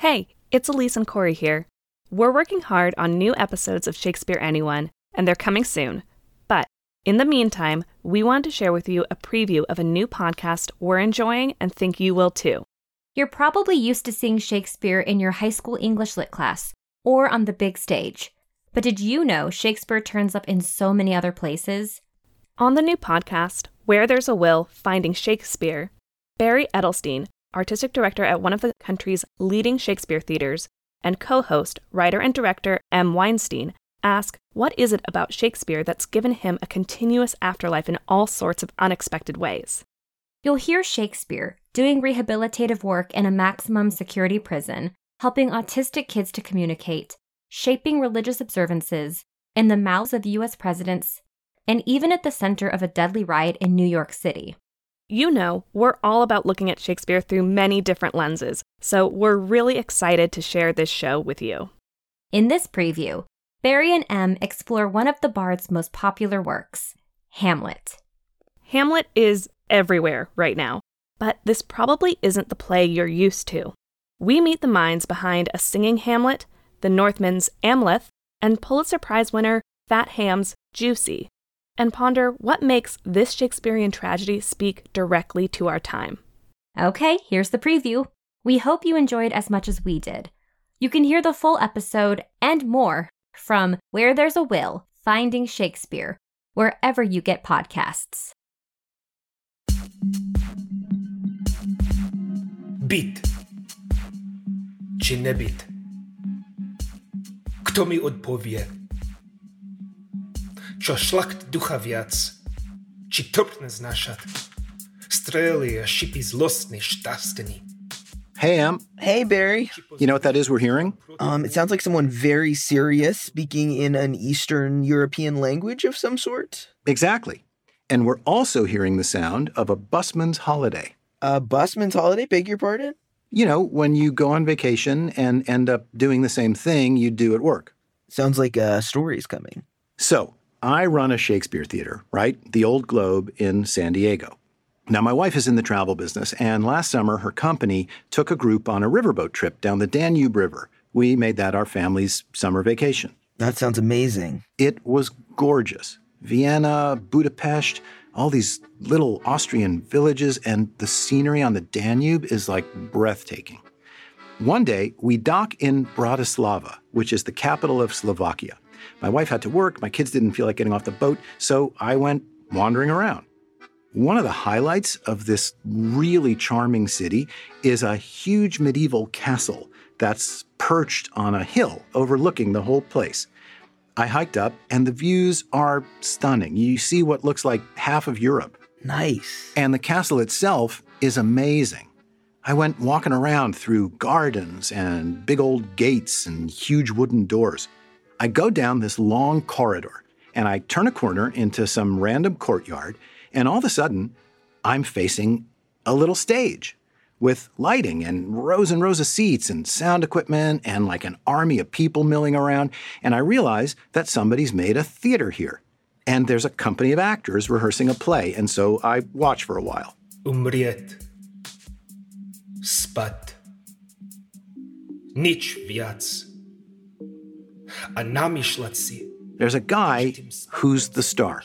Hey, it's Elise and Corey here. We're working hard on new episodes of Shakespeare Anyone, and they're coming soon. But in the meantime, we want to share with you a preview of a new podcast we're enjoying and think you will too. You're probably used to seeing Shakespeare in your high school English lit class or on the big stage. But did you know Shakespeare turns up in so many other places? On the new podcast, Where There's a Will Finding Shakespeare, Barry Edelstein, artistic director at one of the country's leading Shakespeare theaters, and co host, writer, and director Em Weinstein ask what is it about Shakespeare that's given him a continuous afterlife in all sorts of unexpected ways? You'll hear Shakespeare doing rehabilitative work in a maximum security prison, helping autistic kids to communicate, shaping religious observances, in the mouths of US presidents, and even at the center of a deadly riot in New York City. You know, we're all about looking at Shakespeare through many different lenses, so we're really excited to share this show with you. In this preview, Barry and Em explore one of the Bard's most popular works, Hamlet. Hamlet is everywhere right now, but this probably isn't the play you're used to. We meet the minds behind A Singing Hamlet, The Northman's Amleth, and Pulitzer Prize winner Fat Ham's Juicy, and ponder what makes this Shakespearean tragedy speak directly to our time. Okay, here's the preview. We hope you enjoyed as much as we did. You can hear the full episode and more from Where There's a Will Finding Shakespeare, wherever you get podcasts. Bit. Czy nie bit? Kto mi odpowie? Čo šlakt ducha viac? Či trpne znašat? Strely a šipy zlostný šťastný. Hey, Em. Hey, Barry. You know what that is we're hearing? Um, it sounds like someone very serious speaking in an Eastern European language of some sort. Exactly. And we're also hearing the sound of a busman's holiday. A busman's holiday, beg your pardon? You know, when you go on vacation and end up doing the same thing you do at work. Sounds like a story's coming. So, I run a Shakespeare theater, right? The Old Globe in San Diego. Now, my wife is in the travel business, and last summer her company took a group on a riverboat trip down the Danube River. We made that our family's summer vacation. That sounds amazing. It was gorgeous. Vienna, Budapest, all these little Austrian villages, and the scenery on the Danube is like breathtaking. One day, we dock in Bratislava, which is the capital of Slovakia. My wife had to work, my kids didn't feel like getting off the boat, so I went wandering around. One of the highlights of this really charming city is a huge medieval castle that's perched on a hill overlooking the whole place. I hiked up, and the views are stunning. You see what looks like half of Europe. Nice. And the castle itself is amazing. I went walking around through gardens and big old gates and huge wooden doors. I go down this long corridor and I turn a corner into some random courtyard, and all of a sudden, I'm facing a little stage with lighting and rows and rows of seats and sound equipment and like an army of people milling around. And I realize that somebody's made a theater here. And there's a company of actors rehearsing a play, and so I watch for a while. Umriet. Spat. Viac. There's a guy who's the star.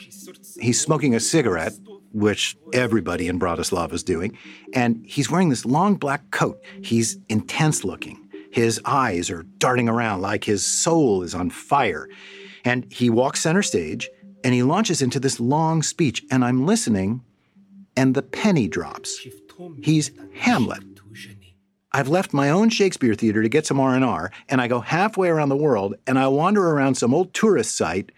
He's smoking a cigarette, which everybody in Bratislava is doing, and he's wearing this long black coat. He's intense looking. His eyes are darting around like his soul is on fire. And he walks center stage and he launches into this long speech, and I'm listening, and the penny drops. He's Hamlet. I've left my own Shakespeare theater to get some R&R, and I go halfway around the world, and I wander around some old tourist site,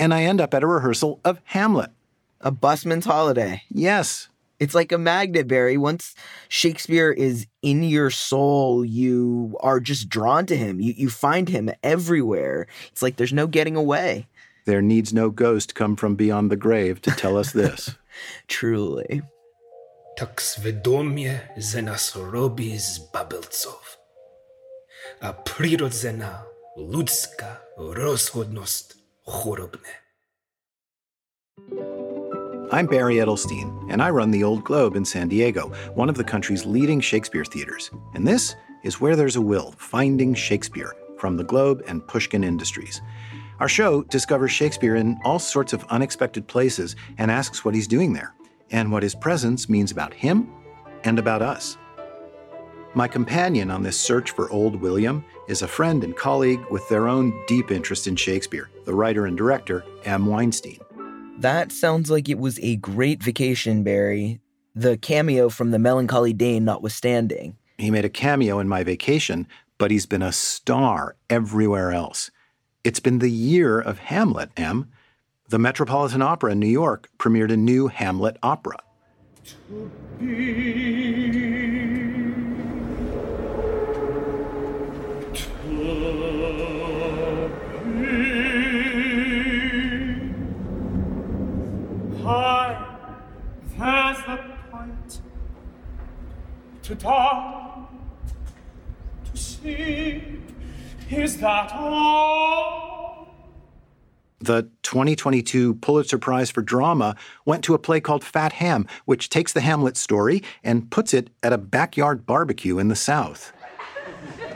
and I end up at a rehearsal of Hamlet. A busman's holiday. Yes. It's like a magnet, Barry. Once Shakespeare is in your soul, you are just drawn to him. You, you find him everywhere. It's like there's no getting away. There needs no ghost come from beyond the grave to tell us this. Truly. Tak svedomie ze nás robí z. A rozhodnosť chorobné. I'm Barry Edelstein, and I run the Old Globe in San Diego, one of the country's leading Shakespeare theaters. And this is Where There's a Will Finding Shakespeare from the Globe and Pushkin Industries. Our show discovers Shakespeare in all sorts of unexpected places and asks what he's doing there and what his presence means about him and about us. My companion on this search for Old William is a friend and colleague with their own deep interest in Shakespeare, the writer and director, Em Weinstein. That sounds like it was a great vacation, Barry. The cameo from the Melancholy Dane notwithstanding. He made a cameo in my vacation, but he's been a star everywhere else. It's been the year of Hamlet, Em. The Metropolitan Opera in New York premiered a new Hamlet opera. There's the point to to sleep. Is that all? The 2022 Pulitzer Prize for Drama went to a play called Fat Ham, which takes the Hamlet story and puts it at a backyard barbecue in the South.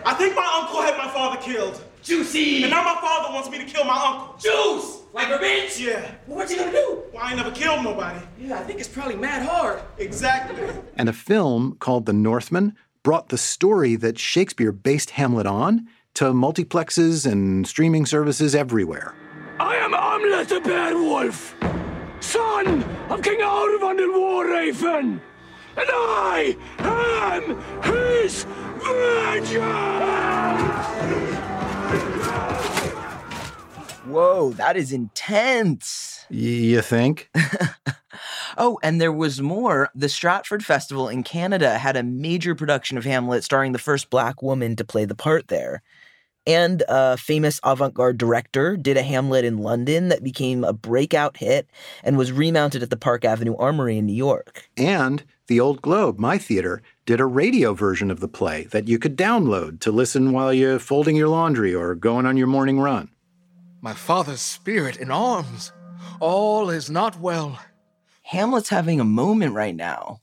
I think my uncle had my father killed. Juicy! And now my father wants me to kill my uncle. Juice! Like revenge? Yeah. Well, what you gonna do? Well, I ain't never killed nobody. Yeah, I think it's probably mad hard. Exactly. And a film called The Northman brought the story that Shakespeare based Hamlet on to multiplexes and streaming services everywhere. I am Hamlet the Beowulf, son of King Aurvandill War-Raven, and I am his vengeance! Whoa, that is intense. You think? oh, and there was more. The Stratford Festival in Canada had a major production of Hamlet starring the first black woman to play the part there. And a famous avant garde director did a Hamlet in London that became a breakout hit and was remounted at the Park Avenue Armory in New York. And the Old Globe, my theater, did a radio version of the play that you could download to listen while you're folding your laundry or going on your morning run. My father's spirit in arms. All is not well. Hamlet's having a moment right now.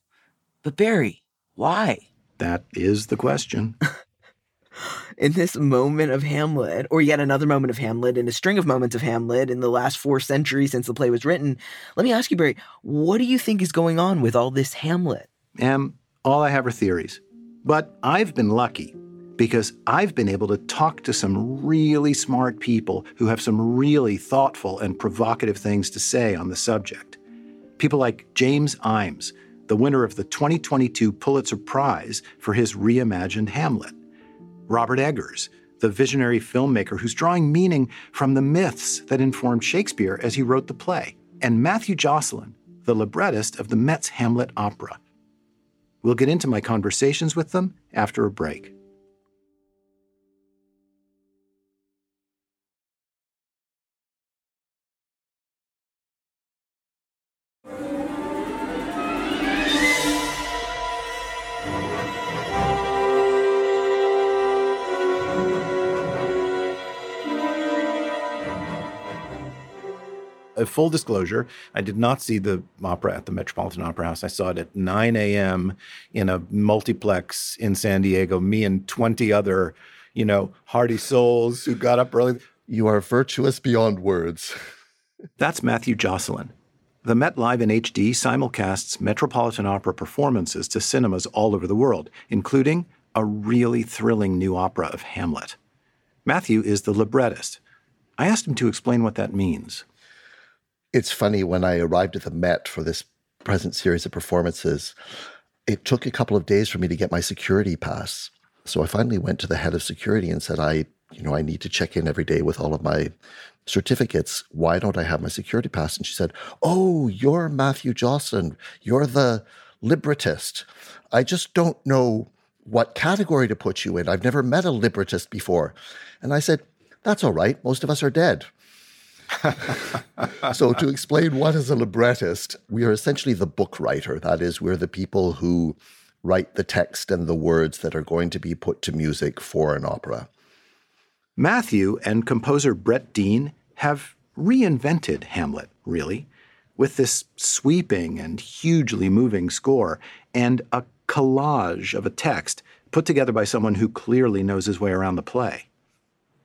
But Barry, why? That is the question. in this moment of Hamlet, or yet another moment of Hamlet, in a string of moments of Hamlet in the last four centuries since the play was written, let me ask you, Barry, what do you think is going on with all this Hamlet? Em, all I have are theories. But I've been lucky because I've been able to talk to some really smart people who have some really thoughtful and provocative things to say on the subject. People like James Ijames, the winner of the 2022 Pulitzer Prize for his reimagined Hamlet. Robert Eggers, the visionary filmmaker who's drawing meaning from the myths that informed Shakespeare as he wrote the play. And Matthew Jocelyn, the librettist of the Met's Hamlet opera. We'll get into my conversations with them after a break. A full disclosure, I did not see the opera at the Metropolitan Opera House. I saw it at 9 a.m. in a multiplex in San Diego. Me and 20 other, you know, hardy souls who got up early. You are virtuous beyond words. That's Matthew Jocelyn. The Met Live in HD simulcasts Metropolitan Opera performances to cinemas all over the world, including a really thrilling new opera of Hamlet. Matthew is the librettist. I asked him to explain what that means. It's funny, when I arrived at the Met for this present series of performances, it took a couple of days for me to get my security pass. So I finally went to the head of security and said, I, you know, I need to check in every day with all of my certificates. Why don't I have my security pass? And she said, Oh, you're Matthew Jocelyn. You're the librettist. I just don't know what category to put you in. I've never met a librettist before. And I said, That's all right. Most of us are dead. so, to explain what is a librettist, we are essentially the book writer. That is, we're the people who write the text and the words that are going to be put to music for an opera. Matthew and composer Brett Dean have reinvented Hamlet, really, with this sweeping and hugely moving score and a collage of a text put together by someone who clearly knows his way around the play.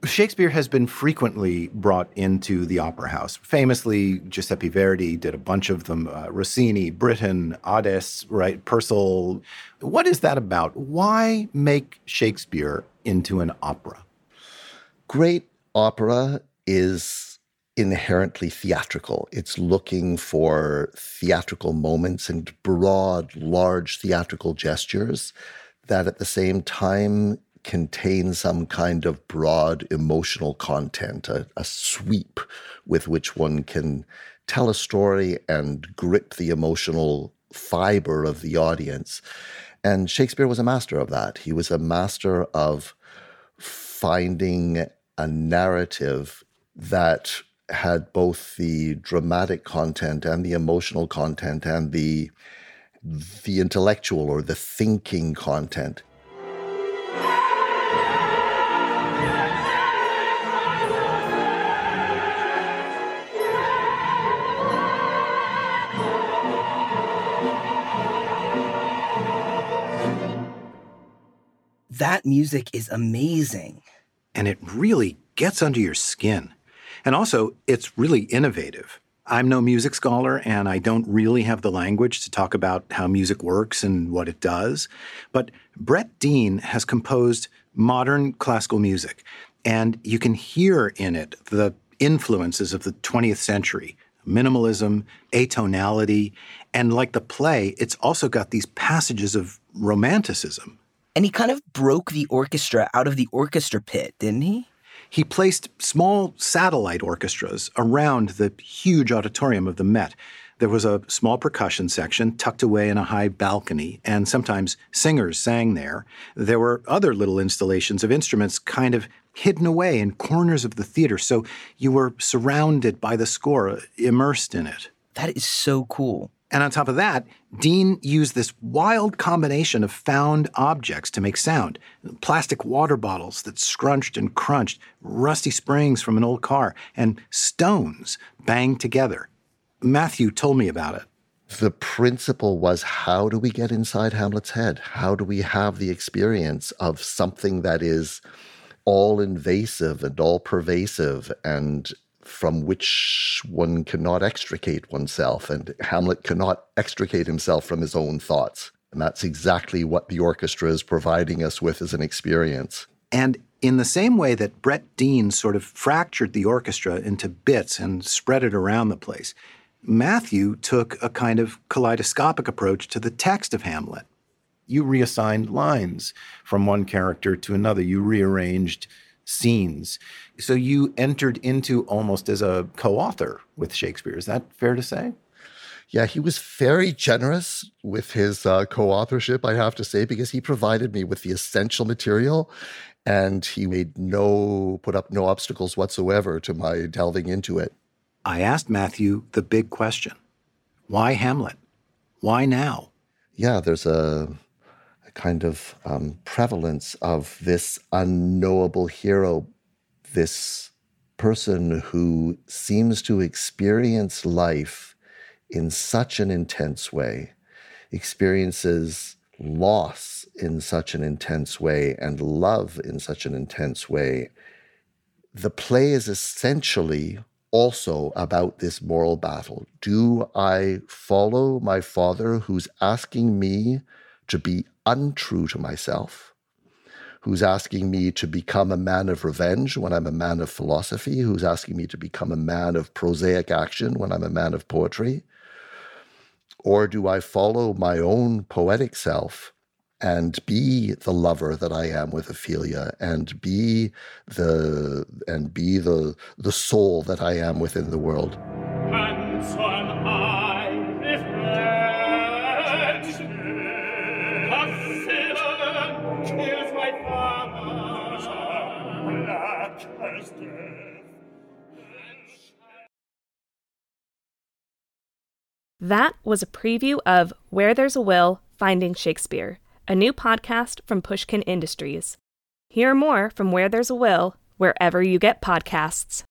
Shakespeare has been frequently brought into the opera house. Famously, Giuseppe Verdi did a bunch of them. Uh, Rossini, Britten, Adès, right? Purcell. What is that about? Why make Shakespeare into an opera? Great opera is inherently theatrical. It's looking for theatrical moments and broad, large theatrical gestures that at the same time contain some kind of broad emotional content, a, a, sweep with which one can tell a story and grip the emotional fiber of the audience. And Shakespeare was a master of that. He was a master of finding a narrative that had both the dramatic content and the emotional content and the the intellectual or the thinking content that music is amazing. And it really gets under your skin. And also, it's really innovative. I'm no music scholar and I don't really have the language to talk about how music works and what it does. But Brett Dean has composed modern classical music, and you can hear in it the influences of the 20th century minimalism, atonality, and like the play, it's also got these passages of romanticism and he kind of broke the orchestra out of the orchestra pit, didn't he? He placed small satellite orchestras around the huge auditorium of the Met. There was a small percussion section tucked away in a high balcony, and sometimes singers sang there. There were other little installations of instruments kind of hidden away in corners of the theater, so you were surrounded by the score, immersed in it. That is so cool. And on top of that, Dean used this wild combination of found objects to make sound plastic water bottles that scrunched and crunched, rusty springs from an old car, and stones banged together. Matthew told me about it. The principle was how do we get inside Hamlet's head? How do we have the experience of something that is all invasive and all pervasive and from which one cannot extricate oneself, and Hamlet cannot extricate himself from his own thoughts. And that's exactly what the orchestra is providing us with as an experience. And in the same way that Brett Dean sort of fractured the orchestra into bits and spread it around the place, Matthew took a kind of kaleidoscopic approach to the text of Hamlet. You reassigned lines from one character to another, you rearranged scenes. So you entered into almost as a co author with Shakespeare. Is that fair to say? Yeah, he was very generous with his uh, co authorship, I have to say, because he provided me with the essential material and he made no, put up no obstacles whatsoever to my delving into it. I asked Matthew the big question why Hamlet? Why now? Yeah, there's a kind of um, prevalence of this unknowable hero, this person who seems to experience life in such an intense way, experiences loss in such an intense way, and love in such an intense way. The play is essentially also about this moral battle. Do I follow my father who's asking me to be untrue to myself, who's asking me to become a man of revenge when I'm a man of philosophy, who's asking me to become a man of prosaic action when I'm a man of poetry? Or do I follow my own poetic self and be the lover that I am with Ophelia and be the and be the the soul that I am within the world? That was a preview of Where There's a Will Finding Shakespeare, a new podcast from Pushkin Industries. Hear more from Where There's a Will wherever you get podcasts.